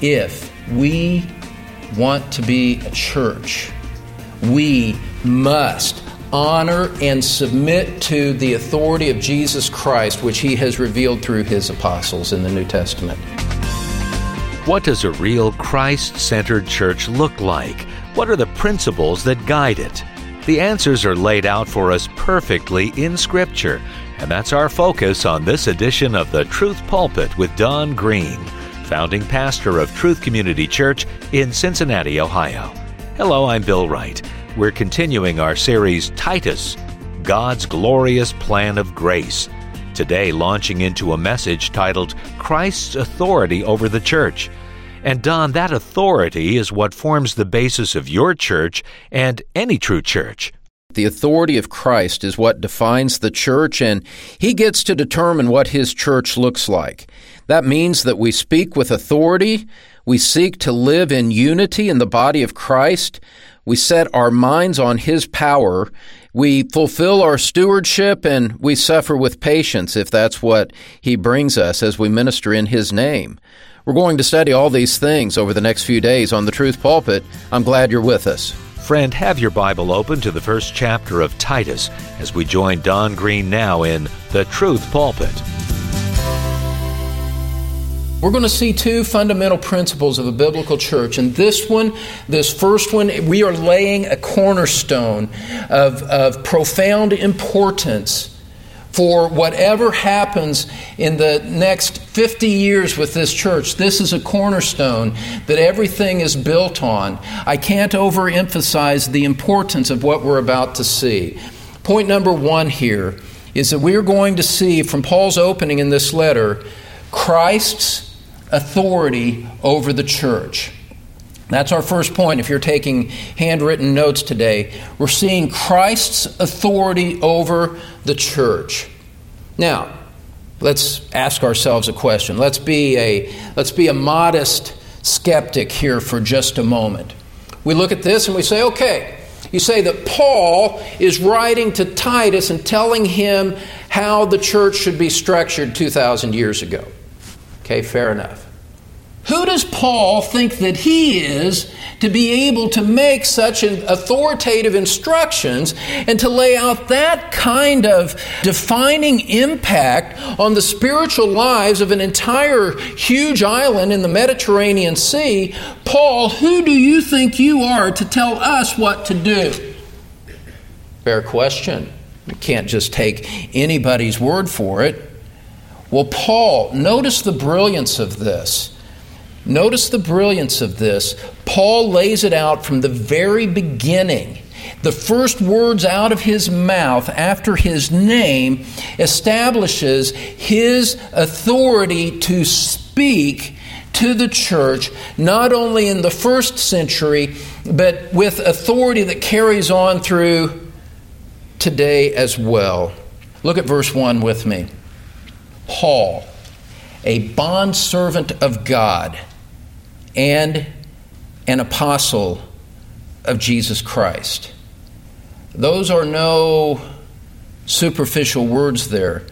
if we want to be a church, we must honor and submit to the authority of Jesus Christ, which he has revealed through his apostles in the New Testament. What does a real Christ centered church look like? What are the principles that guide it? The answers are laid out for us perfectly in Scripture, and that's our focus on this edition of the Truth Pulpit with Don Green, founding pastor of Truth Community Church in Cincinnati, Ohio. Hello, I'm Bill Wright. We're continuing our series Titus God's Glorious Plan of Grace. Today, launching into a message titled Christ's Authority Over the Church. And Don, that authority is what forms the basis of your church and any true church. The authority of Christ is what defines the church, and He gets to determine what His church looks like. That means that we speak with authority, we seek to live in unity in the body of Christ, we set our minds on His power, we fulfill our stewardship, and we suffer with patience if that's what He brings us as we minister in His name. We're going to study all these things over the next few days on the Truth Pulpit. I'm glad you're with us. Friend, have your Bible open to the first chapter of Titus as we join Don Green now in the Truth Pulpit. We're going to see two fundamental principles of a biblical church. And this one, this first one, we are laying a cornerstone of, of profound importance for whatever happens in the next 50 years with this church. This is a cornerstone that everything is built on. I can't overemphasize the importance of what we're about to see. Point number one here is that we're going to see from Paul's opening in this letter Christ's authority over the church. That's our first point if you're taking handwritten notes today. We're seeing Christ's authority over the church. Now, let's ask ourselves a question. Let's be a, let's be a modest skeptic here for just a moment. We look at this and we say, okay, you say that Paul is writing to Titus and telling him how the church should be structured 2,000 years ago. Okay, fair enough. Who does Paul think that he is to be able to make such authoritative instructions and to lay out that kind of defining impact on the spiritual lives of an entire huge island in the Mediterranean Sea? Paul, who do you think you are to tell us what to do? Fair question. We can't just take anybody's word for it. Well, Paul, notice the brilliance of this. Notice the brilliance of this. Paul lays it out from the very beginning. The first words out of his mouth after his name establishes his authority to speak to the church, not only in the first century, but with authority that carries on through today as well. Look at verse 1 with me. Paul, a bondservant of God and an apostle of Jesus Christ. Those are no superficial words there.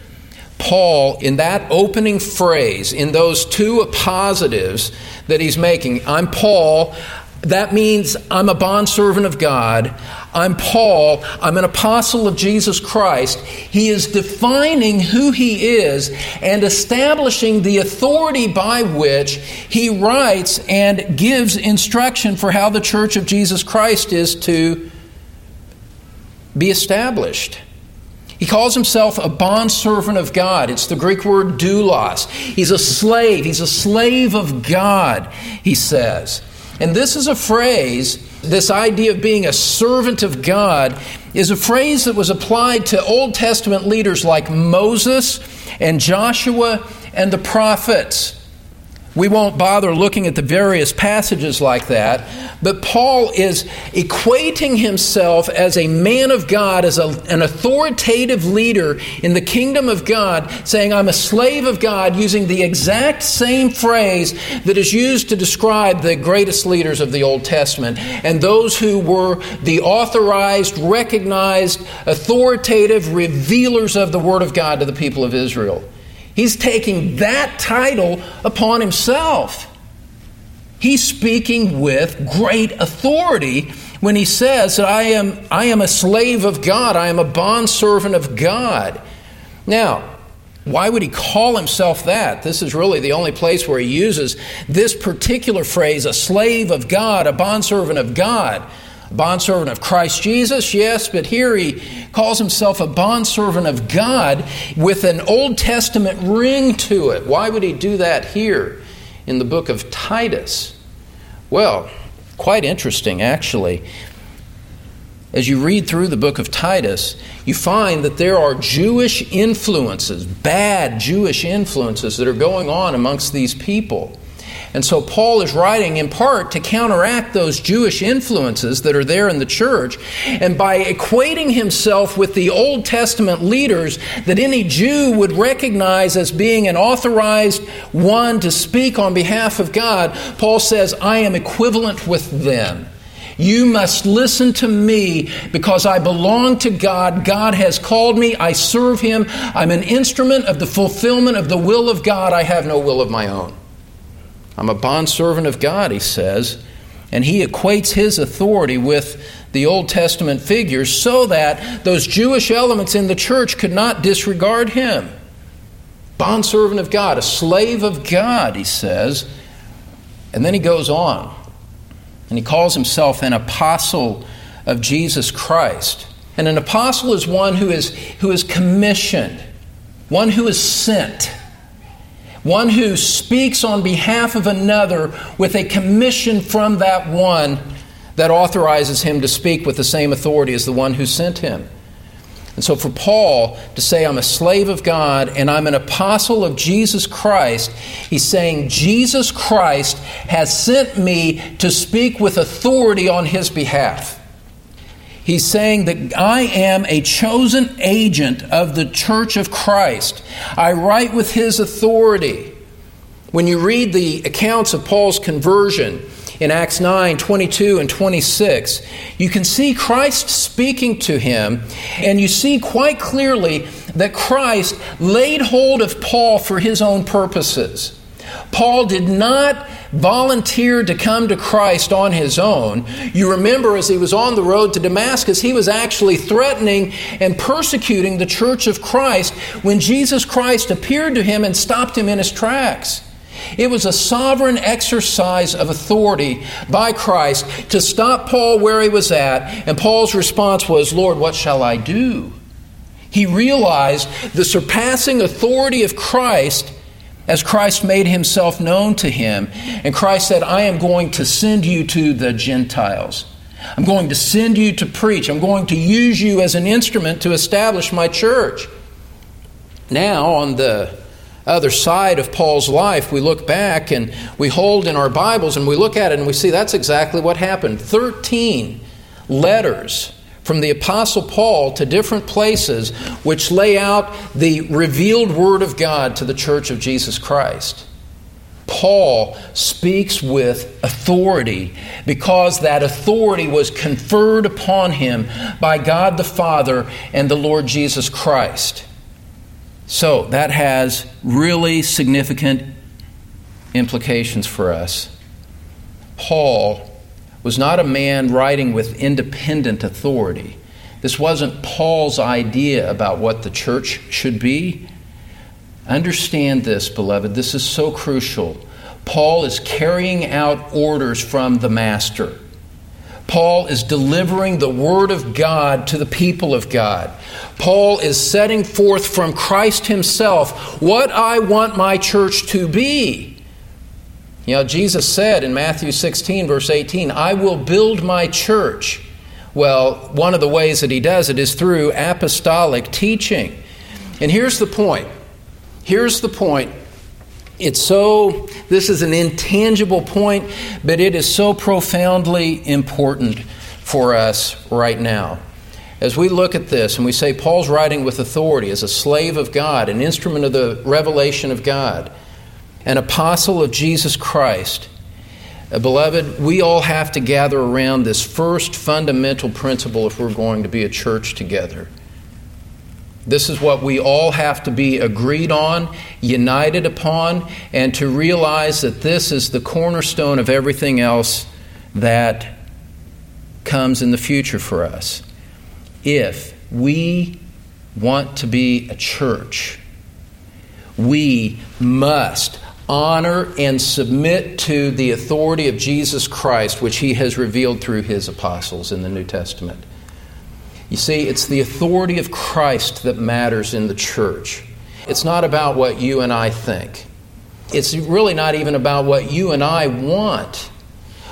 Paul, in that opening phrase, in those two positives that he's making, I'm Paul, that means I'm a bondservant of God. I'm Paul. I'm an apostle of Jesus Christ. He is defining who he is and establishing the authority by which he writes and gives instruction for how the church of Jesus Christ is to be established. He calls himself a bondservant of God. It's the Greek word doulos. He's a slave. He's a slave of God, he says. And this is a phrase, this idea of being a servant of God, is a phrase that was applied to Old Testament leaders like Moses and Joshua and the prophets. We won't bother looking at the various passages like that, but Paul is equating himself as a man of God, as a, an authoritative leader in the kingdom of God, saying, I'm a slave of God, using the exact same phrase that is used to describe the greatest leaders of the Old Testament and those who were the authorized, recognized, authoritative revealers of the Word of God to the people of Israel. He's taking that title upon himself. He's speaking with great authority when he says that I am, I am a slave of God, I am a bondservant of God. Now, why would he call himself that? This is really the only place where he uses this particular phrase, a slave of God, a bondservant of God. Bondservant of Christ Jesus, yes, but here he calls himself a bondservant of God with an Old Testament ring to it. Why would he do that here in the book of Titus? Well, quite interesting, actually. As you read through the book of Titus, you find that there are Jewish influences, bad Jewish influences that are going on amongst these people. And so Paul is writing in part to counteract those Jewish influences that are there in the church. And by equating himself with the Old Testament leaders that any Jew would recognize as being an authorized one to speak on behalf of God, Paul says, I am equivalent with them. You must listen to me because I belong to God. God has called me. I serve Him. I'm an instrument of the fulfillment of the will of God. I have no will of my own. I'm a bondservant of God, he says. And he equates his authority with the Old Testament figures so that those Jewish elements in the church could not disregard him. Bondservant of God, a slave of God, he says. And then he goes on. And he calls himself an apostle of Jesus Christ. And an apostle is one who is, who is commissioned, one who is sent, one who speaks on behalf of another with a commission from that one that authorizes him to speak with the same authority as the one who sent him. And so, for Paul to say, I'm a slave of God and I'm an apostle of Jesus Christ, he's saying, Jesus Christ has sent me to speak with authority on his behalf. He's saying that I am a chosen agent of the church of Christ. I write with his authority. When you read the accounts of Paul's conversion, in Acts 9 22 and 26, you can see Christ speaking to him, and you see quite clearly that Christ laid hold of Paul for his own purposes. Paul did not volunteer to come to Christ on his own. You remember as he was on the road to Damascus, he was actually threatening and persecuting the church of Christ when Jesus Christ appeared to him and stopped him in his tracks. It was a sovereign exercise of authority by Christ to stop Paul where he was at, and Paul's response was, Lord, what shall I do? He realized the surpassing authority of Christ as Christ made himself known to him. And Christ said, I am going to send you to the Gentiles. I'm going to send you to preach. I'm going to use you as an instrument to establish my church. Now, on the other side of Paul's life, we look back and we hold in our Bibles and we look at it and we see that's exactly what happened. 13 letters from the Apostle Paul to different places which lay out the revealed Word of God to the church of Jesus Christ. Paul speaks with authority because that authority was conferred upon him by God the Father and the Lord Jesus Christ. So that has really significant implications for us. Paul was not a man writing with independent authority. This wasn't Paul's idea about what the church should be. Understand this, beloved. This is so crucial. Paul is carrying out orders from the Master. Paul is delivering the Word of God to the people of God. Paul is setting forth from Christ Himself what I want my church to be. You know, Jesus said in Matthew 16, verse 18, I will build my church. Well, one of the ways that He does it is through apostolic teaching. And here's the point. Here's the point it's so, this is an intangible point, but it is so profoundly important for us right now. As we look at this and we say Paul's writing with authority as a slave of God, an instrument of the revelation of God, an apostle of Jesus Christ, uh, beloved, we all have to gather around this first fundamental principle if we're going to be a church together. This is what we all have to be agreed on, united upon, and to realize that this is the cornerstone of everything else that comes in the future for us. If we want to be a church, we must honor and submit to the authority of Jesus Christ, which he has revealed through his apostles in the New Testament. You see, it's the authority of Christ that matters in the church. It's not about what you and I think. It's really not even about what you and I want.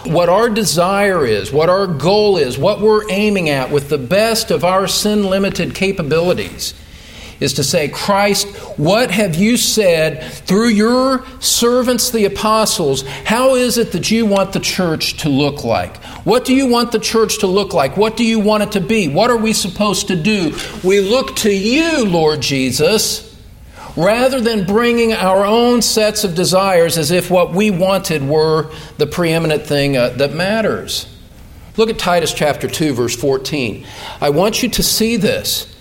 What our desire is, what our goal is, what we're aiming at with the best of our sin limited capabilities is to say, Christ, what have you said through your servants, the apostles? How is it that you want the church to look like? What do you want the church to look like? What do you want it to be? What are we supposed to do? We look to you, Lord Jesus, rather than bringing our own sets of desires as if what we wanted were the preeminent thing uh, that matters. Look at Titus chapter 2, verse 14. I want you to see this.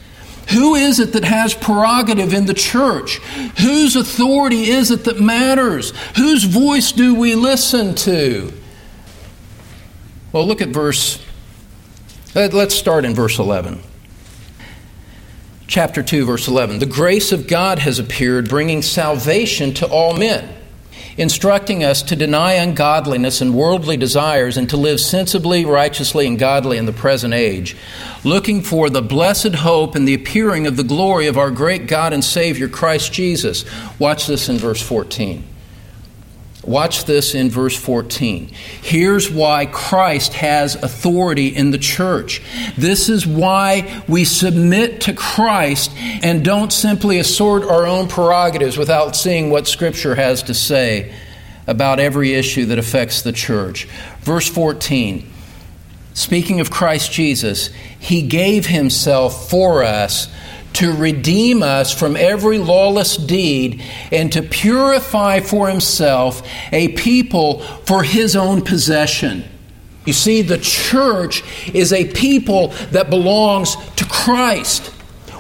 Who is it that has prerogative in the church? Whose authority is it that matters? Whose voice do we listen to? Well, look at verse, let's start in verse 11. Chapter 2, verse 11. The grace of God has appeared, bringing salvation to all men instructing us to deny ungodliness and worldly desires and to live sensibly, righteously, and godly in the present age, looking for the blessed hope and the appearing of the glory of our great God and Savior, Christ Jesus. Watch this in verse 14. Watch this in verse 14. Here's why Christ has authority in the church. This is why we submit to Christ and don't simply assert our own prerogatives without seeing what Scripture has to say about every issue that affects the church. Verse 14. Speaking of Christ Jesus, He gave Himself for us to redeem us from every lawless deed and to purify for himself a people for his own possession. You see, the church is a people that belongs to Christ.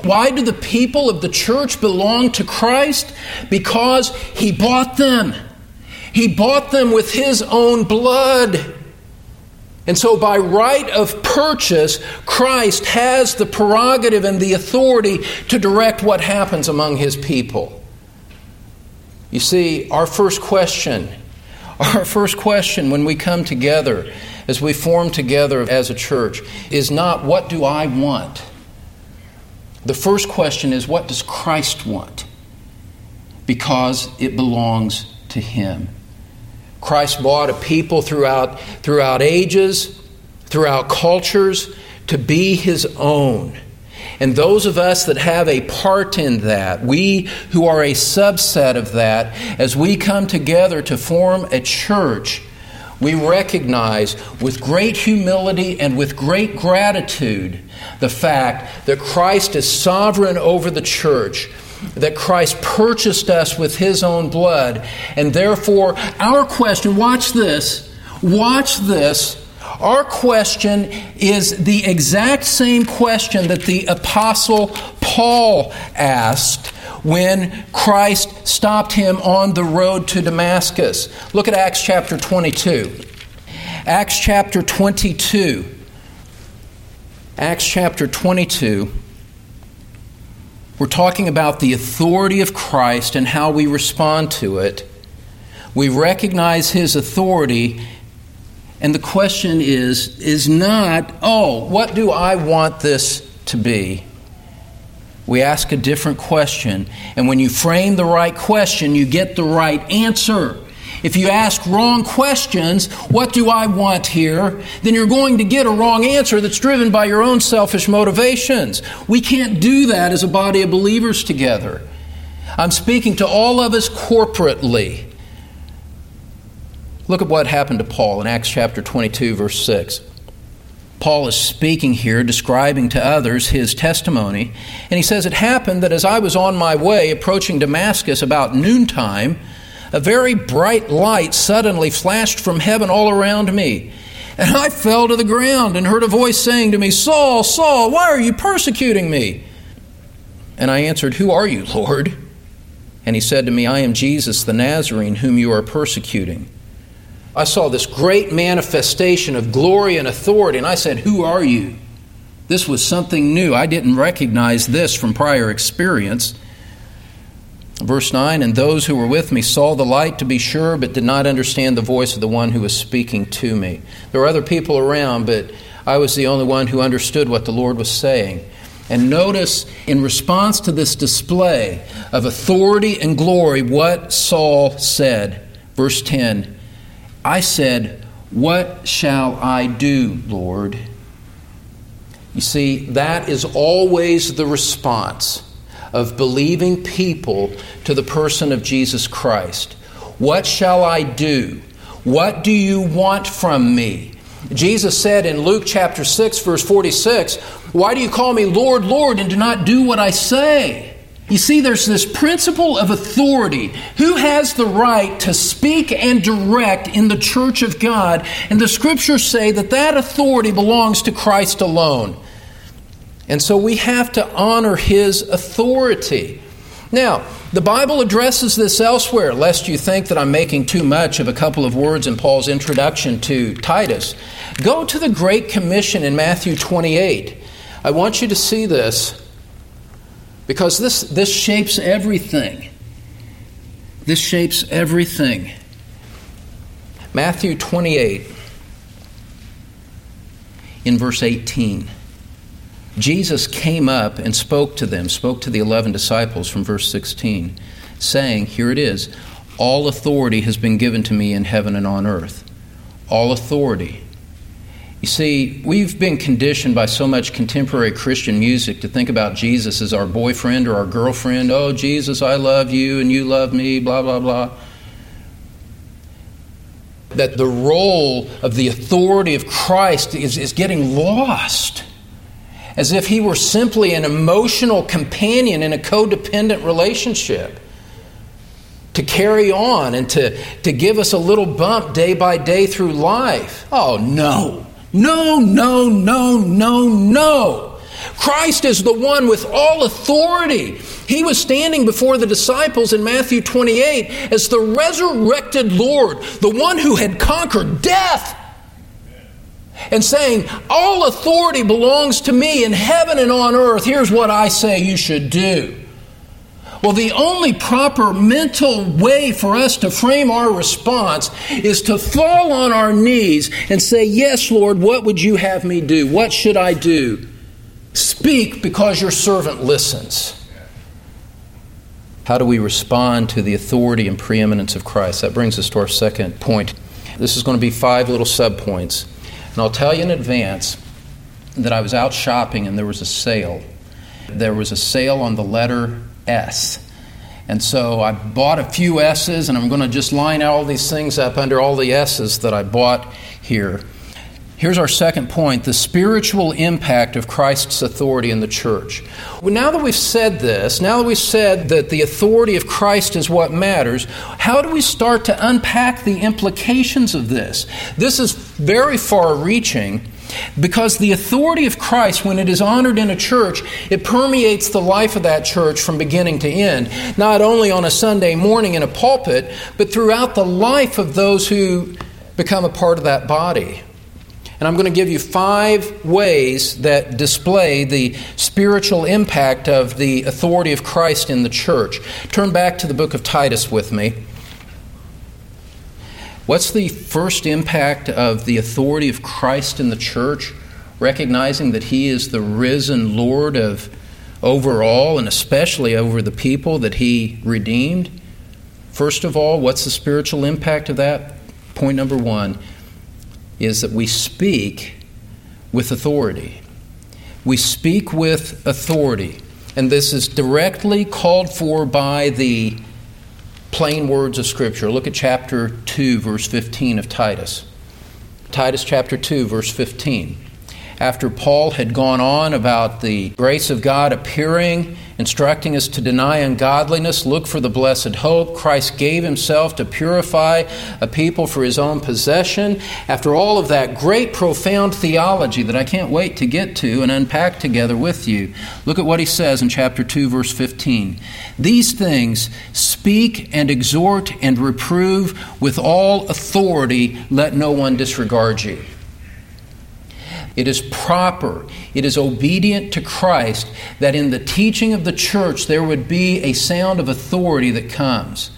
Why do the people of the church belong to Christ? Because he bought them. He bought them with his own blood. And so, by right of purchase, Christ has the prerogative and the authority to direct what happens among his people. You see, our first question, our first question when we come together, as we form together as a church, is not what do I want? The first question is what does Christ want? Because it belongs to him. Christ bought a people throughout, throughout ages, throughout cultures, to be his own. And those of us that have a part in that, we who are a subset of that, as we come together to form a church, we recognize with great humility and with great gratitude the fact that Christ is sovereign over the church that Christ purchased us with his own blood. And therefore, our question, watch this, watch this. Our question is the exact same question that the Apostle Paul asked when Christ stopped him on the road to Damascus. Look at Acts chapter 22. Acts chapter 22. Acts chapter 22. We're talking about the authority of Christ and how we respond to it. We recognize his authority, and the question is is not, oh, what do I want this to be? We ask a different question, and when you frame the right question, you get the right answer. If you ask wrong questions, what do I want here? Then you're going to get a wrong answer that's driven by your own selfish motivations. We can't do that as a body of believers together. I'm speaking to all of us corporately. Look at what happened to Paul in Acts chapter 22, verse 6. Paul is speaking here, describing to others his testimony, and he says, It happened that as I was on my way approaching Damascus about noontime, a very bright light suddenly flashed from heaven all around me. And I fell to the ground and heard a voice saying to me, Saul, Saul, why are you persecuting me? And I answered, Who are you, Lord? And he said to me, I am Jesus the Nazarene, whom you are persecuting. I saw this great manifestation of glory and authority, and I said, Who are you? This was something new. I didn't recognize this from prior experience. Verse 9 And those who were with me saw the light, to be sure, but did not understand the voice of the one who was speaking to me. There were other people around, but I was the only one who understood what the Lord was saying. And notice, in response to this display of authority and glory, what Saul said. Verse 10 I said, What shall I do, Lord? You see, that is always the response of believing people to the person of Jesus Christ. What shall I do? What do you want from me? Jesus said in Luke chapter 6, verse 46, Why do you call me Lord, Lord, and do not do what I say? You see, there's this principle of authority. Who has the right to speak and direct in the church of God? And the scriptures say that that authority belongs to Christ alone. And so we have to honor his authority. Now, the Bible addresses this elsewhere, lest you think that I'm making too much of a couple of words in Paul's introduction to Titus. Go to the Great Commission in Matthew 28. I want you to see this because this, this shapes everything. This shapes everything. Matthew 28, in verse 18. Jesus came up and spoke to them, spoke to the 11 disciples from verse 16, saying, Here it is, all authority has been given to me in heaven and on earth. All authority. You see, we've been conditioned by so much contemporary Christian music to think about Jesus as our boyfriend or our girlfriend. Oh, Jesus, I love you and you love me, blah, blah, blah. That the role of the authority of Christ is, is getting lost as if he were simply an emotional companion in a codependent relationship to carry on and to, to give us a little bump day by day through life. Oh, no. No, no, no, no, no. Christ is the one with all authority. He was standing before the disciples in Matthew 28 as the resurrected Lord, the one who had conquered death and saying, All authority belongs to me in heaven and on earth. Here's what I say you should do. Well, the only proper mental way for us to frame our response is to fall on our knees and say, Yes, Lord, what would you have me do? What should I do? Speak because your servant listens. How do we respond to the authority and preeminence of Christ? That brings us to our second point. This is going to be five little subpoints. And I'll tell you in advance that I was out shopping and there was a sale. There was a sale on the letter S. And so I bought a few S's, and I'm going to just line all these things up under all the S's that I bought here. Here's our second point the spiritual impact of Christ's authority in the church. Well, now that we've said this, now that we've said that the authority of Christ is what matters, how do we start to unpack the implications of this? This is very far reaching because the authority of Christ, when it is honored in a church, it permeates the life of that church from beginning to end, not only on a Sunday morning in a pulpit, but throughout the life of those who become a part of that body. And I'm going to give you five ways that display the spiritual impact of the authority of Christ in the church. Turn back to the book of Titus with me. What's the first impact of the authority of Christ in the church? Recognizing that He is the risen Lord of over all and especially over the people that He redeemed. First of all, what's the spiritual impact of that? Point number one is that we speak with authority. We speak with authority. And this is directly called for by the plain words of Scripture. Look at chapter 2, verse 15 of Titus. Titus chapter 2, verse 15. After Paul had gone on about the grace of God appearing, instructing us to deny ungodliness, look for the blessed hope. Christ gave himself to purify a people for his own possession. After all of that great, profound theology that I can't wait to get to and unpack together with you, look at what he says in chapter 2, verse 15. These things speak and exhort and reprove with all authority, let no one disregard you. It is proper, it is obedient to Christ that in the teaching of the church there would be a sound of authority that comes.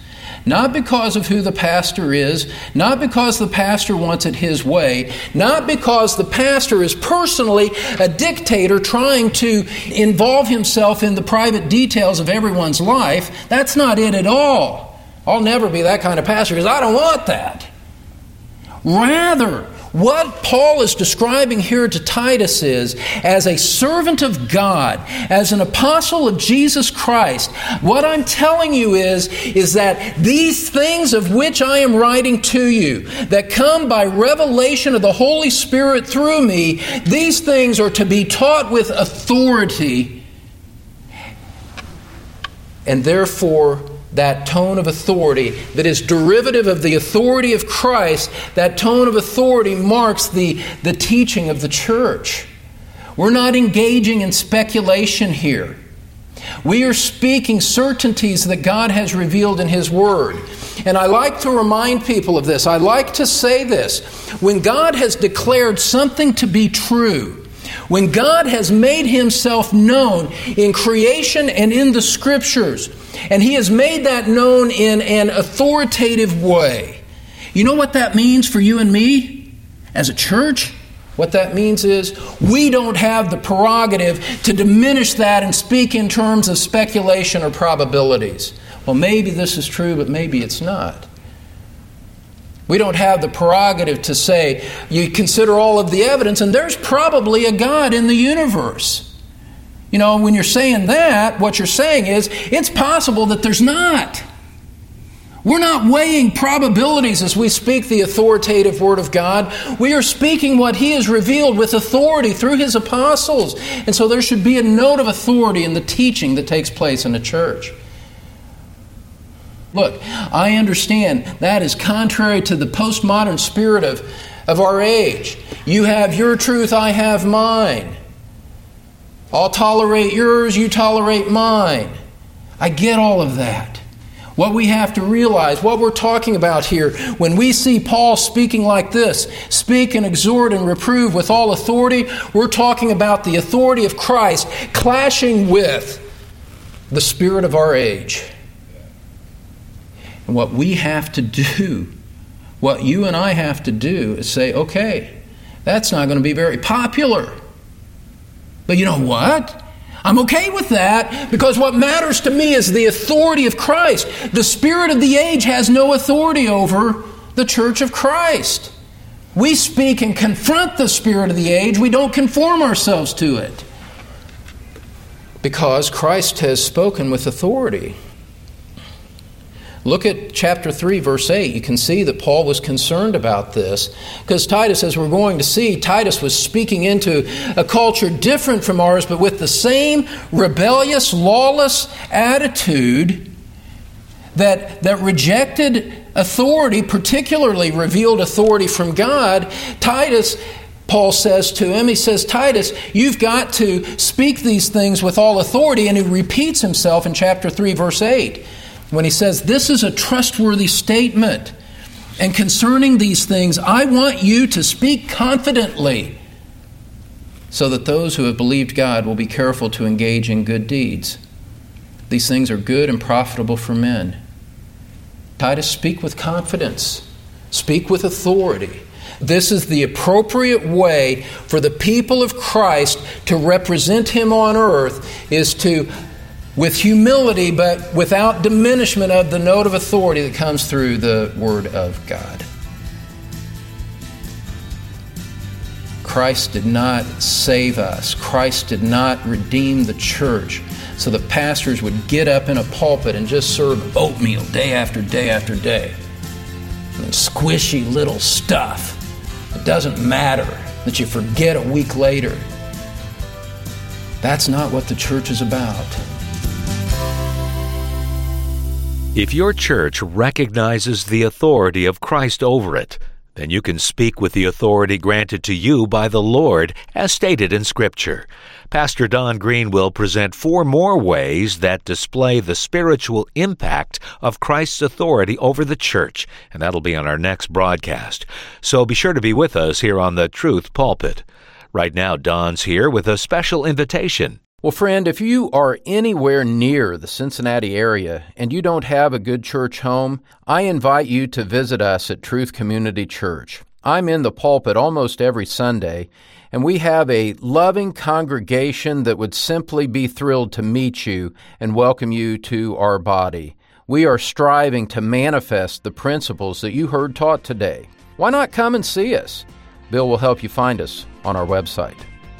Not because of who the pastor is, not because the pastor wants it his way, not because the pastor is personally a dictator trying to involve himself in the private details of everyone's life. That's not it at all. I'll never be that kind of pastor because I don't want that. Rather, what Paul is describing here to Titus is as a servant of God, as an apostle of Jesus Christ, what I'm telling you is, is that these things of which I am writing to you, that come by revelation of the Holy Spirit through me, these things are to be taught with authority. And therefore, that tone of authority that is derivative of the authority of Christ, that tone of authority marks the, the teaching of the church. We're not engaging in speculation here. We are speaking certainties that God has revealed in His Word. And I like to remind people of this. I like to say this. When God has declared something to be true, when God has made Himself known in creation and in the Scriptures, and He has made that known in an authoritative way. You know what that means for you and me as a church? What that means is we don't have the prerogative to diminish that and speak in terms of speculation or probabilities. Well, maybe this is true, but maybe it's not. We don't have the prerogative to say, you consider all of the evidence, and there's probably a God in the universe. You know, when you're saying that, what you're saying is it's possible that there's not. We're not weighing probabilities as we speak the authoritative Word of God. We are speaking what He has revealed with authority through His apostles. And so there should be a note of authority in the teaching that takes place in a church. Look, I understand that is contrary to the postmodern spirit of, of our age. You have your truth, I have mine. I'll tolerate yours, you tolerate mine. I get all of that. What we have to realize, what we're talking about here, when we see Paul speaking like this, speak and exhort and reprove with all authority, we're talking about the authority of Christ clashing with the spirit of our age. And what we have to do, what you and I have to do, is say, okay, that's not going to be very popular. But you know what? I'm okay with that because what matters to me is the authority of Christ. The spirit of the age has no authority over the church of Christ. We speak and confront the spirit of the age, we don't conform ourselves to it. Because Christ has spoken with authority. Look at chapter 3, verse 8. You can see that Paul was concerned about this because Titus, as we're going to see, Titus was speaking into a culture different from ours, but with the same rebellious, lawless attitude that, that rejected authority, particularly revealed authority from God. Titus Paul says to him, he says, Titus, you've got to speak these things with all authority. And he repeats himself in chapter 3, verse 8 when he says, This is a trustworthy statement. And concerning these things, I want you to speak confidently so that those who have believed God will be careful to engage in good deeds. These things are good and profitable for men. Titus, speak with confidence, speak with authority. This is the appropriate way for the people of Christ to represent Him on earth, is to with humility, but without diminishment of the note of authority that comes through the Word of God. Christ did not save us. Christ did not redeem the church so the pastors would get up in a pulpit and just serve oatmeal day after day after day. And squishy little stuff. It doesn't matter. that you forget a week later. That's not what the church is about. If your church recognizes the authority of Christ over it, then you can speak with the authority granted to you by the Lord, as stated in Scripture. Pastor Don Green will present four more ways that display the spiritual impact of Christ's authority over the church, and that'll be on our next broadcast. So be sure to be with us here on the Truth Pulpit. Right now, Don's here with a special invitation. Well, friend, if you are anywhere near the Cincinnati area and you don't have a good church home, I invite you to visit us at Truth Community Church. I'm in the pulpit almost every Sunday, and we have a loving congregation that would simply be thrilled to meet you and welcome you to our body. We are striving to manifest the principles that you heard taught today. Why not come and see us? Bill will help you find us on our website.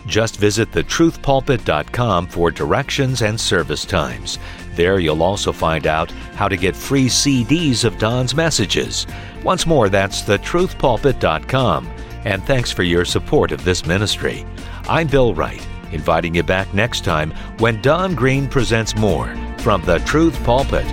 Just visit thetruthpulpit.com for directions and service times. There you'll also find out how to get free CDs of Don's messages. Once more, that's thetruthpulpit.com. And thanks for your support of this ministry. I'm Bill Wright, inviting you back next time when Don Green presents more from the Truth Pulpit.